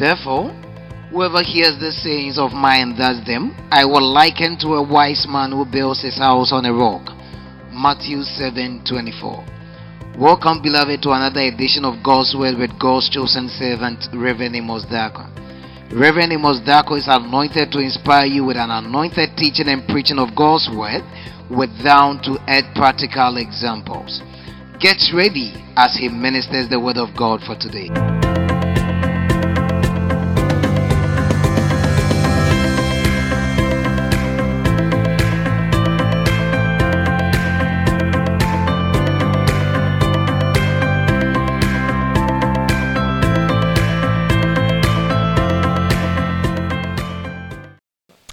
Therefore, whoever hears the sayings of mine does them, I will liken to a wise man who builds his house on a rock. Matthew 7:24. Welcome, beloved, to another edition of God's Word with God's chosen servant, Reverend Amos Darko. Reverend Amos Darko is anointed to inspire you with an anointed teaching and preaching of God's Word with down to earth practical examples. Get ready as he ministers the Word of God for today.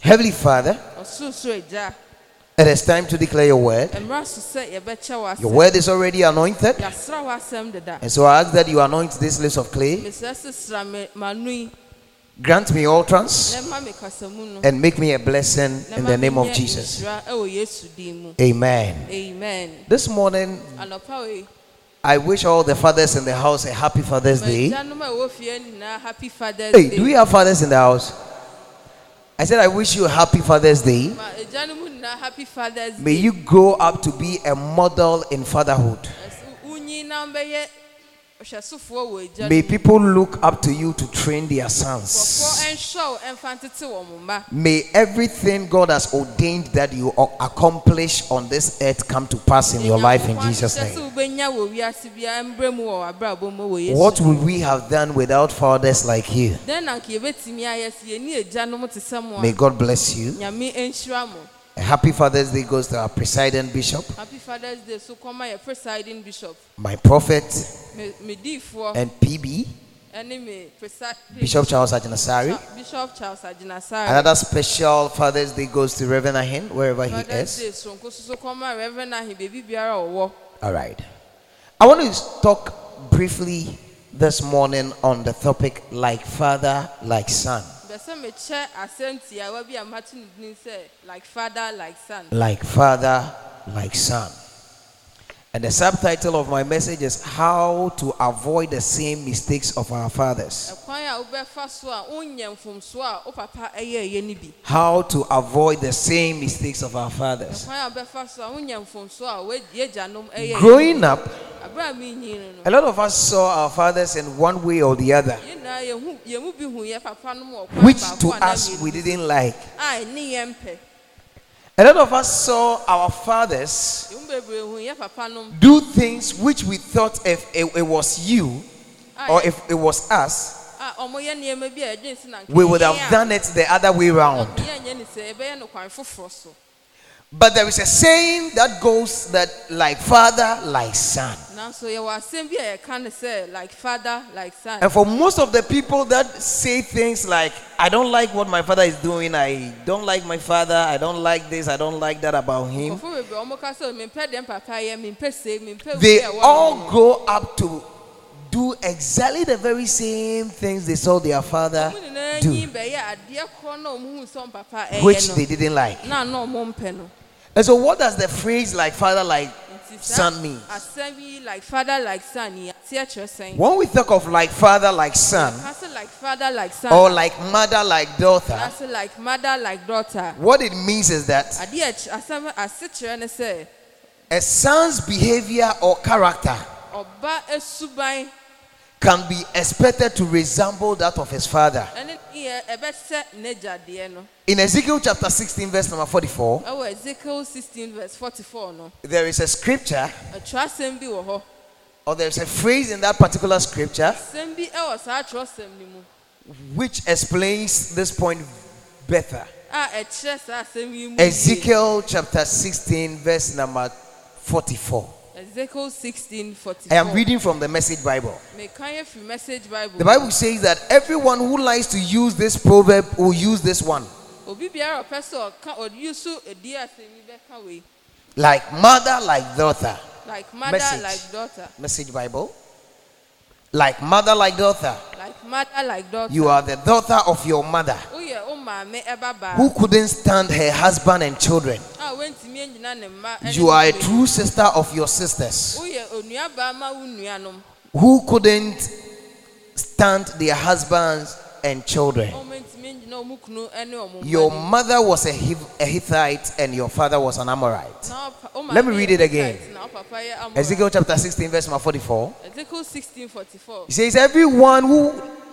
Heavenly Father, it is time to declare your word. mmara so sɛ yɛbɛkyɛ wɔ Your word is already anointed. yɛasra wɔ asɛm deda And so I ask that you anoint this lips of clay, mesrɛ sɛ sra me m'ano yi grant me utterance, na ma me kasamu no and make me a blessing in the name of Jesus. nhyira ɛwɔ yesu din mu Amen. amen This morning, I wish all the fathers in the house a happy Father's Day. magyanom a ɛwɔ fie nyinaa happy fathers Hey, day do we have fathers in the house? I said, I wish you a happy Father's Day. nyinaa happy fathers May you grow up to be a model in fatherhood. May people look up to you to train their sons. ɛnhwɛ wo ɛmfa ntete wɔ mo mma May everything God has ordained that you accomplish on this earth come to pass in your life in Jesus' name. sɛ wobɛnya wɔ wiase biara mbrɛ mu wɔ w'abrabɔ mu wɔ yesu What would we have done without fathers like you? dɛn na nka yɛbɛtumi ayɛ sɛ yɛni agyanom te sɛ mo a May God bless you. Nyame nhyira mo A happy Father's Day goes to our presiding bishop, happy fathers day so kɔma yɛ presiding bishop my prophet, me me and PB, presi- Bishop Charles Agyinasare. bishop charles agyinasare Another special Father's Day goes to Reverend Ahin, wherever he fathers is. day so reverend ahe baabi biara a ɔwɔ All right. I want to talk briefly this morning on the topic like father, like son. Bɛsɛ mekyɛ asɛm tiawa bi a sɛ like father like son like father, like son. And the subtitle of my message is How to Avoid the Same Mistakes of Our Fathers. ɛkwan a wobɛfa so a wonyɛ mfomso a wo papa ɛyɛ ɛyɛ no bi How to avoid the same mistakes of our fathers. ɛkwan a wobɛfa so a wonyɛ mfomso a wo- yɛagyanom ɛyɛ ɛyɛ Growing up, a menyin no a lot of us saw our fathers in one way or the other, yɛnaa yɛhu yɛmu bi hu yɛ papa no mu ɔkwan which to us we didn't like. a ɛne yɛn pɛ A lot of us saw our fathers do things which we thought if it, was you or if it was us we would have done it the other way around. But there is a saying that goes that like father, like son. nanso yɛwɔ asɛm bi a yɛka ne sɛ like father like son. And for most of the people that say things like, I don't like what my father is doing, I don't like my father, I don't like this, I don't like that about him, nkurɔfoɔ bebree ɔmo ka sɛ mempɛ deɛ papa yɛ mempɛ se mempɛ they wie a wɔayɛ all no." grow up to do exactly the very same things they saw their father do, nyi bɛyɛ adeɛ korɔ na ɔmo hu sɛ ɔmo papa which they didn't like. na na ɔmo no. And so, what does the phrase like father, like son mean? asɛm yi like father like son yi aseɛ kyerɛ sɛn When we talk of like father, like son, ka sɛ like father like son or like mother, like daughter, like mother like daughter. what it means is that a ɛky- asɛm ase kyerɛ ne sɛ a son's behavior or character can be expected to resemble that of his father. ɛne yɛ ɛbɛsɛ n'agya deɛ no In Ezekiel chapter 16, verse number 44, ɛwɔ ezekiel sixteen verse forty-four no there is a scripture ɛtwerɛ asɛm bi wɔ hɔ or there's a phrase in that particular scripture asɛm bi ɛwɔ saa twerɛ asɛm no which explains this point better. a ɛkyerɛ saa asɛm yi mu yie. Ezekiel chapter 16, verse number 44. Ezekiel sixteen I am reading from the Message Bible. mekan yɛ firi message bible The Bible says that everyone who likes to use this proverb will use this one. obi biara a ɔpɛ sɛ ɔka ɔde so edi asɛm yi bɛka wei Like mother, like daughter. like mother Message. like daughter Message Bible. Like mother, like daughter. like mother like daughter You are the daughter of your mother woyɛ wo maame ɛba baa who couldn't stand her husband and children. a wɛntumi anyina ne mma ɛne You are a true sister of your sisters woyɛ onua baa ma wo nuanom who couldn't stand their husbands and children. ɔmo ntumi ngyina ɔmo kunu ɛne ɔmo mma Your mother was a, Hittite and your father was an Amorite. Na ɔpa- ɔmo Let me read it again. Hittite na ɔpapa yɛ Amorite. Ezekiel chapter 16, verse number 44. Ezekiel 16:44. He says, Everyone who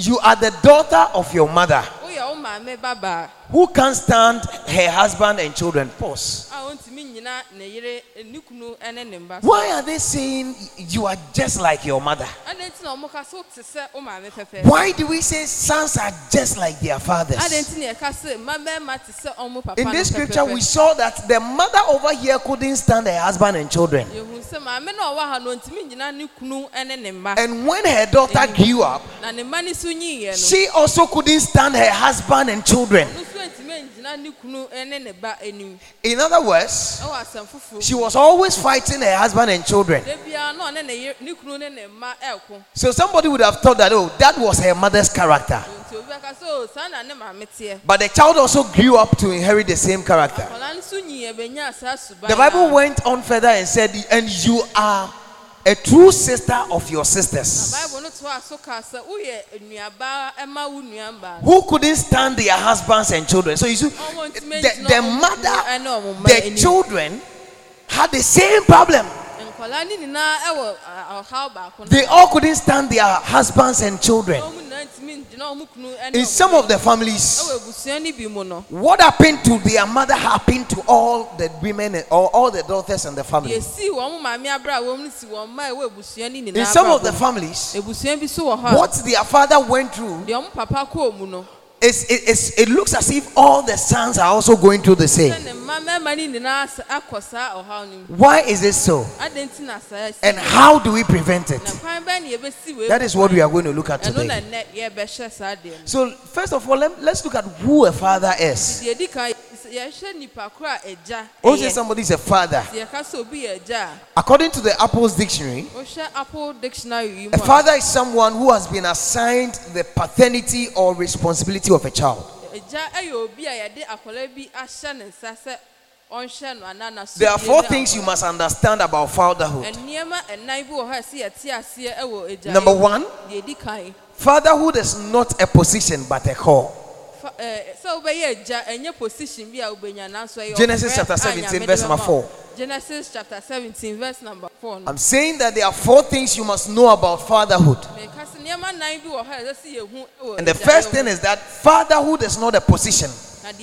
You are the daughter of your mother. Who can't stand her husband and children? Pause. Why are they saying you are just like your mother? Why do we say sons are just like their fathers? In this scripture, we saw that the mother over here couldn't stand her husband and children. And when her daughter grew up, she also couldn't stand her husband and children. In other words, she was always fighting her husband and children. So somebody would have thought that, oh, that was her mother's character. But the child also grew up to inherit the same character. The Bible went on further and said, and you are a true sister of your sisters. Who couldn't stand their husbands and children? So you see, the, the mother, the children had the same problem. They all couldn't stand their husbands and children. In some of the families, what happened to their mother happened to all the women or all, the daughters and the family. In some of the families, what their father went through. Deɛ ɔmo papa kɔɔ mu no is it, it's- it looks as if all the sons are also going through the same. sɛ ne mma mmarima no nyinaa s- akɔ saa ɔhaw no mu Why is it so? adɛn nti na saa asi And how do we prevent it? na kwan bɛn na yɛbɛsi wei That is what we are going to look at today. nnɛ yɛbɛhyɛ saa deɛ no So, first of all, let, let's look at who a father is. Oh, say somebody is a father. According to the Apple's dictionary, a father is someone who has been assigned the paternity or responsibility of a child. There are four things you must understand about fatherhood. Number one, fatherhood is not a position but a call sɛ wobɛyɛ agya ɛnyɛ position bi a wobɛnya nanso ɛyɛ genesis chapter 17 verse number 4 genesis chapter 17 verse number 4 i'm saying that there are four things you must know about fatherhood. And the first thing is that fatherhood is not a position. But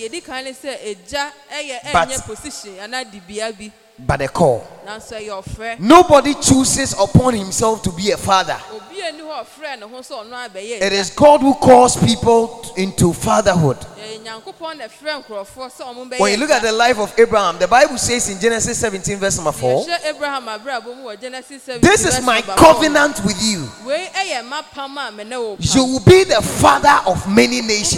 ɛnyɛ position anaa dibea bi but a call. nanso ɛyɛ ɔfrɛ Nobody chooses upon himself to be a father. obi ani hɔ a ɔfrɛ ne ho sɛ ɔno abɛyɛ It is God who calls people into fatherhood. ɛyɛ nyankopɔn na ɛfrɛ nkurɔfoɔ sɛ ɔmo bɛyɛ When you look at the life of Abraham, the Bible says in Genesis 17, verse number 4, yɛhwɛ abraham abrabɔ mu wɔ genesis 7 This is my covenant with you. wei ɛyɛ mapam a mene wo You will be the father of many nations.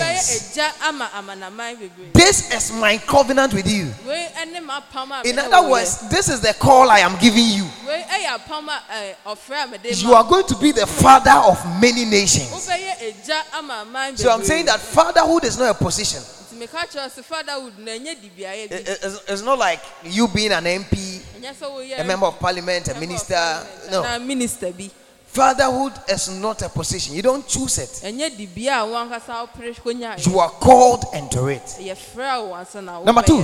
agya ama amanaman bebree This is my covenant with you. wei ɛne mapam a In other wo this is the call I am giving you. yɛ. wei ɛyɛ apam a ɛɛ, ɔfrɛ a mede You are going to be the father of many nations. wobɛyɛ agya ama aman So I'm saying that fatherhood is not a position. nti meka kyerɛ sɛ fatherhood na ɛnyɛ dibiayɛ It- bi it- It's not like you being an MP, ɛnyɛ sɛ woyɛ a member of parliament, a minister. No. minister bi Fatherhood is not a position. You don't choose it. ɛnyɛ dibea a wankasa wopere konya You are called into it. yɛfrɛ wo ansa na Number two.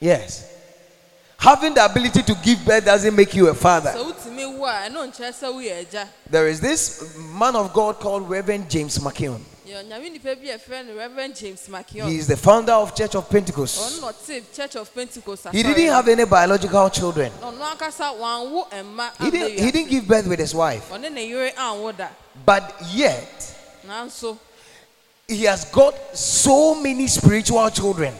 ɛnyɛ obi biara a ɔwo ɛna ɛyɛ agya Yes. Having the ability to give birth doesn't make you a father. wotumi wo a ɛno nkyerɛ sɛ woyɛ agya There is this man of God called Reverend James McKeown. yɛ onyame nipa a ɛfrɛ reverend james He is the founder of Church of Pentecost. na ɔte church of pentecost He didn't have any biological children. ɔno ankasa wanwo He didn't, he didn't give birth with his wife. ɔne ne yere anwo da But yet, he has got so many spiritual children.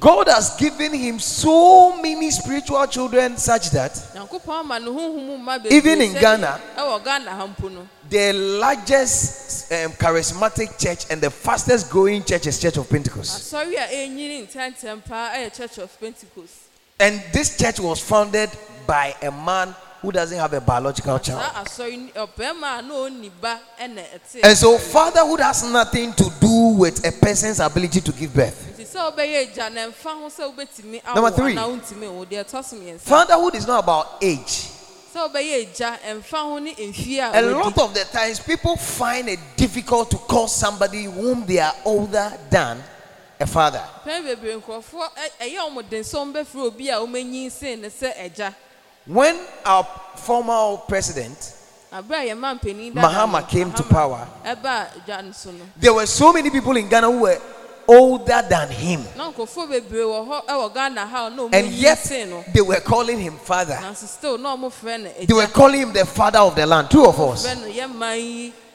God has given him so many spiritual children such that even in Ghana, the largest um, charismatic church and the fastest growing church is Church of Pentecost. And this church was founded by a man who doesn't have a biological child. And so, fatherhood has nothing to do with a person's ability to give birth. Number three, fatherhood is not about age. A lot of the times, people find it difficult to call somebody whom they are older than a father. When our former president Mahama came to power, there were so many people in Ghana who were older than him. And yet they were calling him father. They were calling him the father of the land, two of us.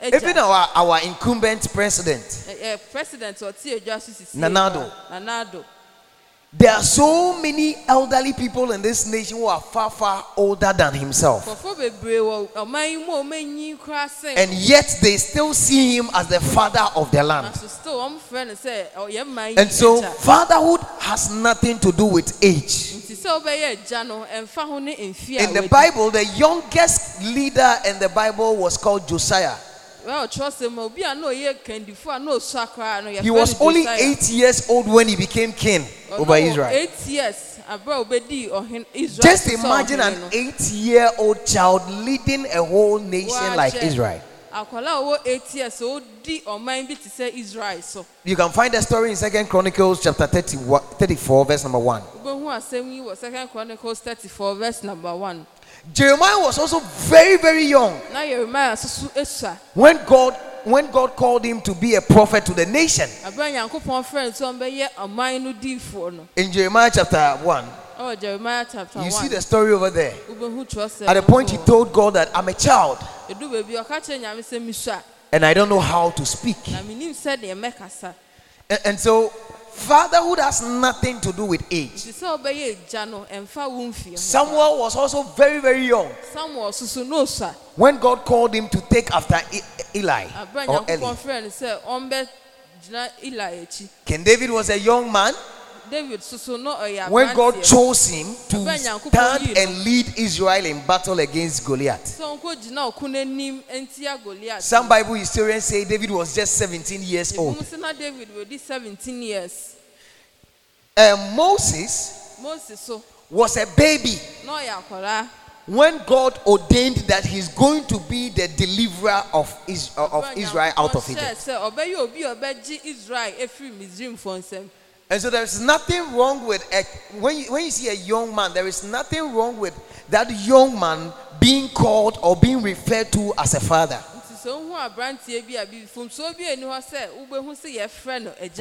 Even our, our incumbent president, Nanado there are so many elderly people in this nation who are far, far older than himself. And yet they still see him as the father of the land. And so fatherhood has nothing to do with age. In the. Bible, the youngest leader in the Bible was called Josiah. Well ɔtwerɛ sɛ ma obi a na ɔyɛ kandifo a na ɔsua koraa no He was only eight years old when he became king over Israel. eight years abere a obɛdii ɔhen israel Just imagine an eight year old child leading a whole nation like Israel. akwala a ɔwɔ eight years a ɔdi ɔman bi te sɛ israel so You can find the story in Second Chronicles chapter 30, 34, verse number 1. Wobɛhu asɛm yi wɔ second chronicles thirty-four verse number one Jeremiah was also very, very young yeremia eh, when God when God called him to be a prophet to the nation. abere a nyankopɔn frɛ no sɛ ɔmbɛyɛ ɔman no diifoɔ no. In Jeremiah chapter 1, ɛwɔ jeremia chapter you see the story over there. wobɛhu twerɛ sɛ At the point he told God that I'm a child ɛdu baabi ɔka kyerɛ nyame sɛ mesua and I don't know how to speak. na menim sɛdeɛ mɛkasa. And, and so Fatherhood has nothing to do with age. Samuel was also very, very young. When God called him to take after e-, Eli, or Eli. King David was a young man. When God chose him to stand and lead Israel in battle against Goliath. Some Bible historians say David was just 17 years old. And eh, Moses was a baby. When God ordained that He's going to be the deliverer of, Israel out of Egypt. And so there is nothing wrong with a, when you, when you see a young man, there is nothing wrong with that young man being called or being referred to as a father.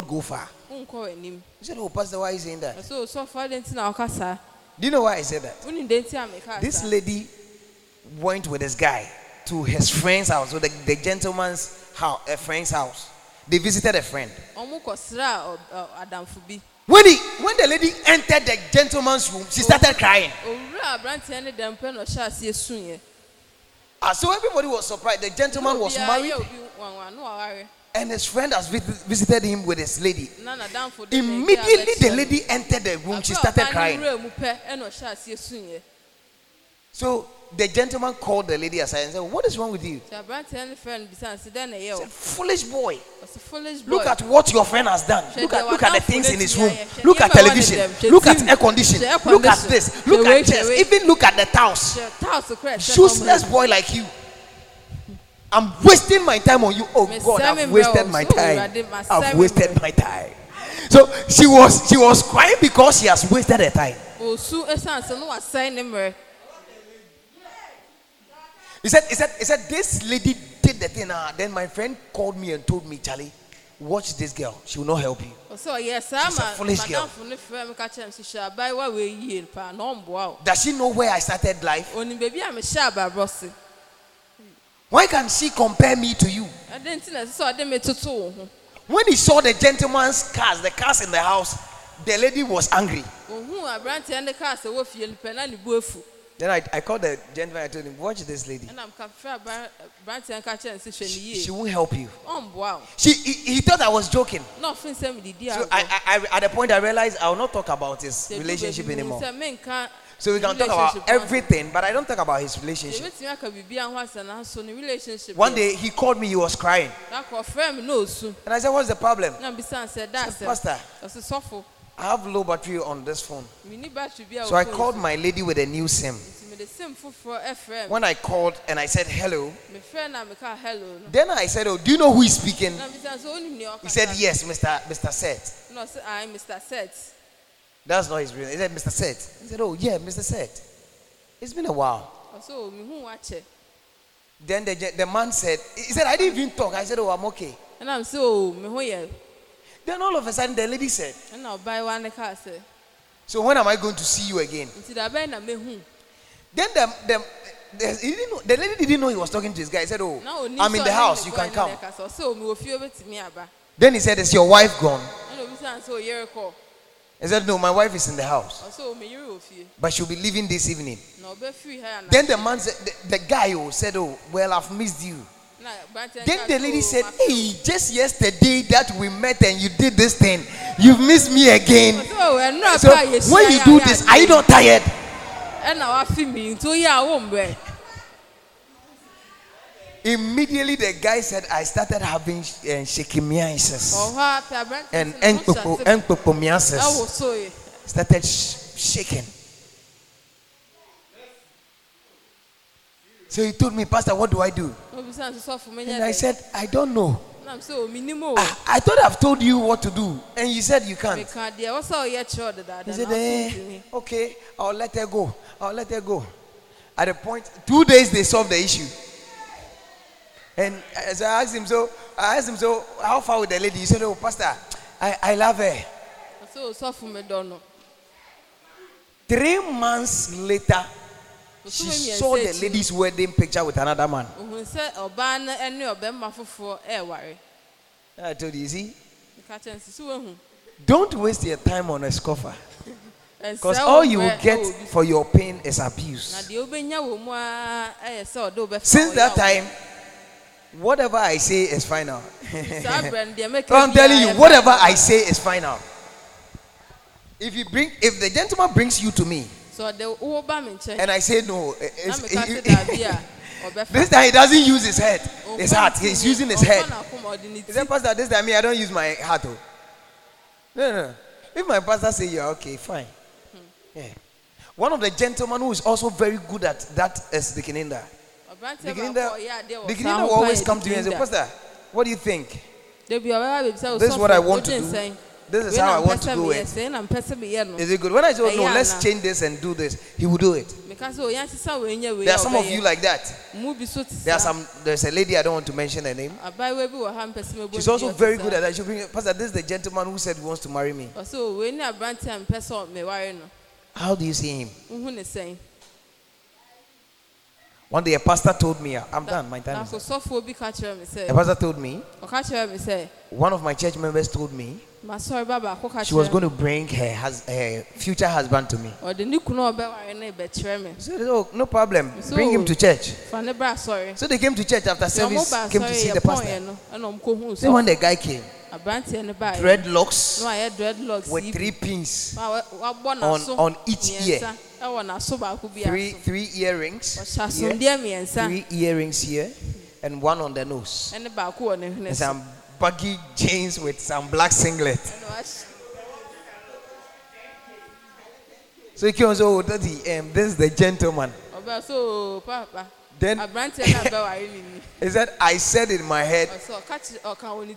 Go far. You said, Oh, Pastor, why is in that? So, so far, Do you know why I said that? This lady went with this guy to his friend's house, to the, the gentleman's house, eh, a friend's house. They visited a friend. When, he, when the lady entered the gentleman's room, she started crying. Uh, so everybody was surprised. The gentleman was married. And his friend has visited him with his lady. Immediately, the lady entered the room. She started crying. So the gentleman called the lady aside and said, "What is wrong with you?" o said, "Foolish boy." ɔsɛ foolish boy Look at what your friend has done. Look at look at the things in his room. Look at television. Look at air condition. Hwɛ air Look at this. Look at wei. Even look at the towels. fam boy like you. I'm wasting my time on you. Oh God, I've wasted my time. I've wasted my time. So she was she was crying because she has wasted her time. osu esan sɛ no wasɛn ne mmerɛ He said, he said, he said, this lady did the thing. Ah, then my friend called me and told me, Charlie, watch this girl. She will not help you. ɔsɛ ɔyɛ saa She's a foolish girl. Does she know where I started life? se Why can she compare me to you? When he saw the gentleman's cars, the cars in the house, the lady was angry. Ohun aberanteɛ ne kaa sɛ wɔ fie no pɛ na ne bu afu Then I, I called the gentleman. I told him, "Watch this lady. ɛna mkafrɛ aberanteɛ nka kyerɛ ne sɛ hwɛ ne She, she won't help you." wo She he, he thought I was joking. sɛ So I, I, at the point I realized I will not talk about his relationship anymore. So we can talk about everything, but I don't talk about his relationship. yɛbɛtumi aka biribia ho asɛ nanso ne relationship One day he called me. He was crying, na kɔ ɔfrɛ me na ɔsu and I said, "What's the problem?" na mbisa sɛ da Said, Pastor, I have low battery on this phone. menni battery bi a So I called my lady with a new SIM. nti mede sim foforɔ ɛfrɛ me When I called and I said hello, mefrɛ na meka hello no then I said, "Oh, do you know who is speaking?" na mbisa sɛ wonim nea He said, "Yes, Mr. Mr. Seth." na ɔse ae mr set That's not his real. name. He said, "Mr. Seth." He said, "Oh yeah, Mr. Seth." It's been a while. ɔsɛ o mehu wakyɛ Then the the man said, "He said I didn't even talk." I said, "Oh, I'm okay." And I'm o me ho yɛ Then all of a sudden the lady said, ɛna ɔbaewa ne kaa sɛ "So when am I going to see you again?" nti da bɛn na mehu Then the the, the, know, the lady didn't know he was talking to this guy. He said, "Oh, I'm in the house. You can come." ne kasa ɔsɛ o mewɔ fie wobɛtumi aba Then he said, "Is your wife gone?" ɛna obisa sɛ oyere kɔ He said, "No, my wife is in the house, ɔsɛ o meyere wɔ fie but she'll be leaving this evening." na ɔbɛfiri ha ana Then the man said, the, the guy oh, said, "Oh, well, I've missed you." Then the lady said, Hey, just yesterday that we met and you did this thing, you've missed me again. So when you do this, are you not tired? Immediately the guy said, I started having sh- uh, shekimiasis and enkopomiasis. Started sh- shaking. So he told me, Pastor, what do I do? And I said, I don't know. o I, thought I've told you what to do. And you said you can't. kyerɛ He said, eh, okay, I'll let her go. I'll let her go. At the point, two days they solved the issue. And so I asked him, so I asked him, so how far with the lady? He said, oh, Pastor, I, I love her. ɔsɛ o sɔfo medɔ no Three months later, she saw the lady's wedding picture with another man. I told you, you see? Don't waste your time on a scoffer. Because all you will get for your pain is abuse. Since that time, whatever I say is final. I'm telling you, whatever I say is final. If you bring, if the gentleman brings you to me, me nkyɛn and I say no, daabi a ɔbɛfa this time he doesn't use his head, his heart. He's using his head. He said, Pastor, this time me, I don't use my heart. Oh. No, no. If my pastor say you're okay, fine. Yeah. One of the gentlemen who is also very good at that is the Kininda. The Kininda, the Kininda will always come to me and say. Pastor, what do you think? This is what I "Sɔfo, want to do. Nsɛn?" This is how I want to do it. sei na mpɛ sɛ meyɛ no. Is it good? When I say, oh, no, let's change this and do this, he will do it. Meka sɛ, "Ɔyɛ sisa wei nyɛ wei There are some of you like that. There are some. There's a lady I don't want to mention her name. Abaayewa bi wɔ ha, mpɛ sɛ mebɔ She's also very good at that. She'll bring Pastor. This is the gentleman who said he wants to marry me. Ɔsɛ, "O, wei ne aberanteɛ a mpɛ sɛ meware. How do you see him? One day a pastor told me, I'm done. My time is up. sɔfoɔ bi ka kyerɛ me A pastor told me One of my church members told me She was going to bring her, hus- her future husband to me. So oh, no problem. Bring him to church. So they came to church after service, came to see the pastor. So when the guy came, dreadlocks, dreadlocks with three pins on, on each ear. Three, three earrings. Here, three earrings here, and one on the nose. And some baggy jeans with some black singlet. So he came and said, Oh, daddy, um, this is the gentleman. so "Oo, papa Then he said, I said in my head,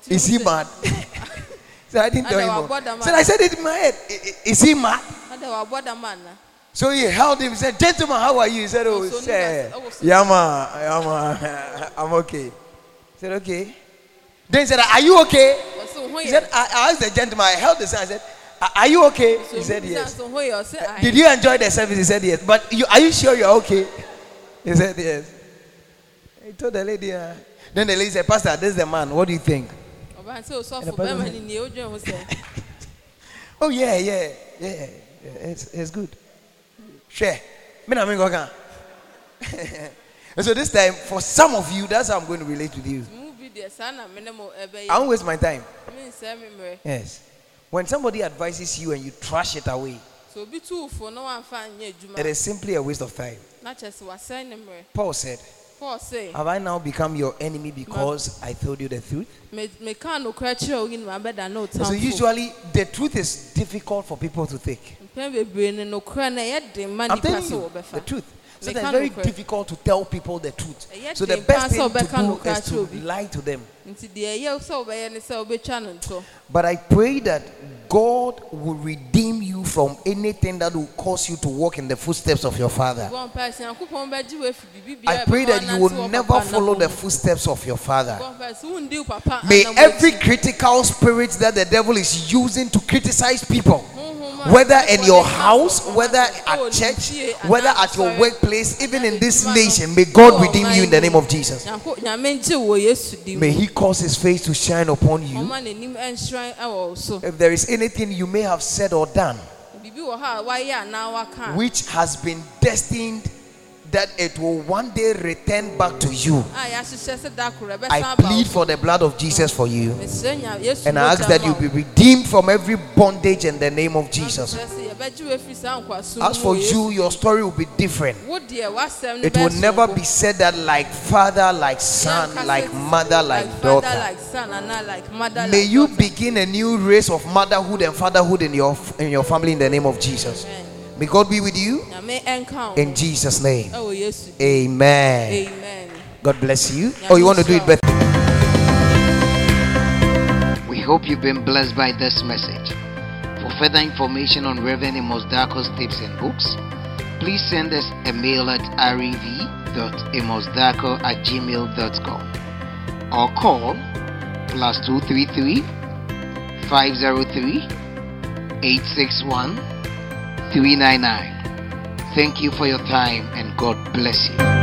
Is he mad? so I didn't tell him. said, I said it in my head. "I- i- Is he mad? "Ada wabɔ dam ana So he held him. He said, Gentleman, how are you? He said, Oh, Oh, so sir. oh, so-. Yeah, man. I'm okay. He said, Okay. Then he said, Are you okay? ɔsɛ wo ho He said, I, I asked the gentleman, I held the sign. I said, "Are- you okay? He said, Yes. so ho yɛ ɔsɛ "Ae." Did you enjoy the service? He said, Yes. But you, are you sure you're okay? He said, Yes. He told the lady. Uh, then the lady said, Pastor, this is the man. What do you think? ɔbaa sɛ osɔfo Ɛna pɛrɛ bɛrima mi- ni nie odwan ho sɛ Oh, yeah, yeah, yeah. It's, it's good. Share. Me na me go can. And so this time, for some of you, that's how I'm going to relate with you. I won't waste my time. Yes. When somebody advises you and you trash it away, it is simply a waste of time. Paul said, Have I now become your enemy because I told you the truth? So, usually, the truth is difficult for people to take. I'm telling you the truth. So it's very difficult to tell people the truth. So the best thing to do is to lie to them. But I pray that God will redeem you from anything that will cause you to walk in the footsteps of your father. bɔ mpa sɛ nyankopɔn bɛgye wo afi biribi I pray that you will never follow the footsteps of your father. Bɔ mpa sɛ wondi wo papa May every critical spirit that the devil is using to criticize people, whether in your house, whether at church, whether at your workplace, even in this nation, may God redeem you in the name of Jesus. Nyanko- nyame ngye wɔ yesu din May He cause His face to shine upon you. ɔma n'anim nhyerɛn ɛwɔ wo so If there is anything you may have said or done biribi wɔ hɔ a wayɛ anaa waka a which has been destined that it will one day return back to you, a yɛahyehyɛ sɛ da koro ɛbɛsan I plead for the blood of Jesus for you. Mesrɛ nya- Yesu And I ask that you be redeemed from every bondage in the name of Jesus. Mesrɛ sɛ yɛbɛgye wo afiri saa nkoasom As for you, your story will be different. wo deɛ w'asɛm no It will never be said that like father, like son, like mother, like father, daughter. like like mother, May you begin a new race of motherhood and fatherhood in your in your family in the name of Jesus. May God be with you Nyame ɛnka in Jesus' name. ɛwɔ Yesu. Amen. Amen. God bless you. Oh, you want to do it better? We hope you've been blessed by this message. For further information on Reverend Amos Darko's tips and books, please send us a mail at rev.amosdarko at gmail.com or call plus 233 503 861 399. Thank you for your time and God bless you.